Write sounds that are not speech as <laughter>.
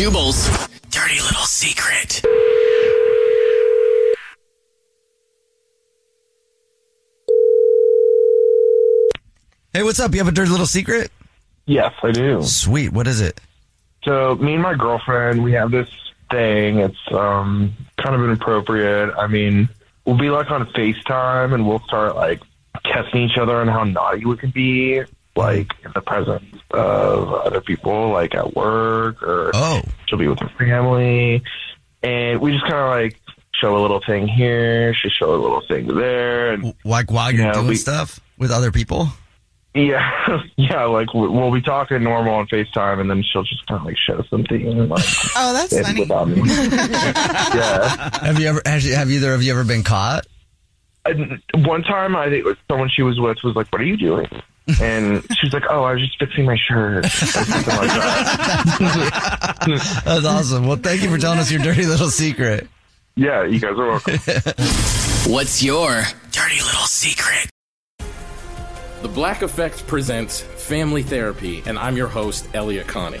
Jubal's dirty little secret. Hey, what's up? You have a dirty little secret? Yes, I do. Sweet. What is it? So me and my girlfriend, we have this thing. It's um kind of inappropriate. I mean, we'll be like on FaceTime and we'll start like testing each other on how naughty we can be, like in the presence of other people, like at work or Oh, she'll be with her family. And we just kind of like show a little thing here, she show a little thing there, and like while you're Yeah, doing we- stuff with other people? yeah, <laughs> yeah, like we- we'll be talking normal on FaceTime, and then she'll just kind of like show something like <laughs> Oh, that's funny. without me. <laughs> yeah. Have you ever? Has, have either of you ever been caught? And one time, I think someone she was with was like, "What are you doing?" And she was like, "Oh, I was just fixing my shirt." Or something like that. <laughs> That's awesome. Well, thank you for telling us your dirty little secret. Yeah, you guys are welcome. <laughs> What's your dirty little secret? The Black Effect presents Family Therapy, and I'm your host, Elia Connie.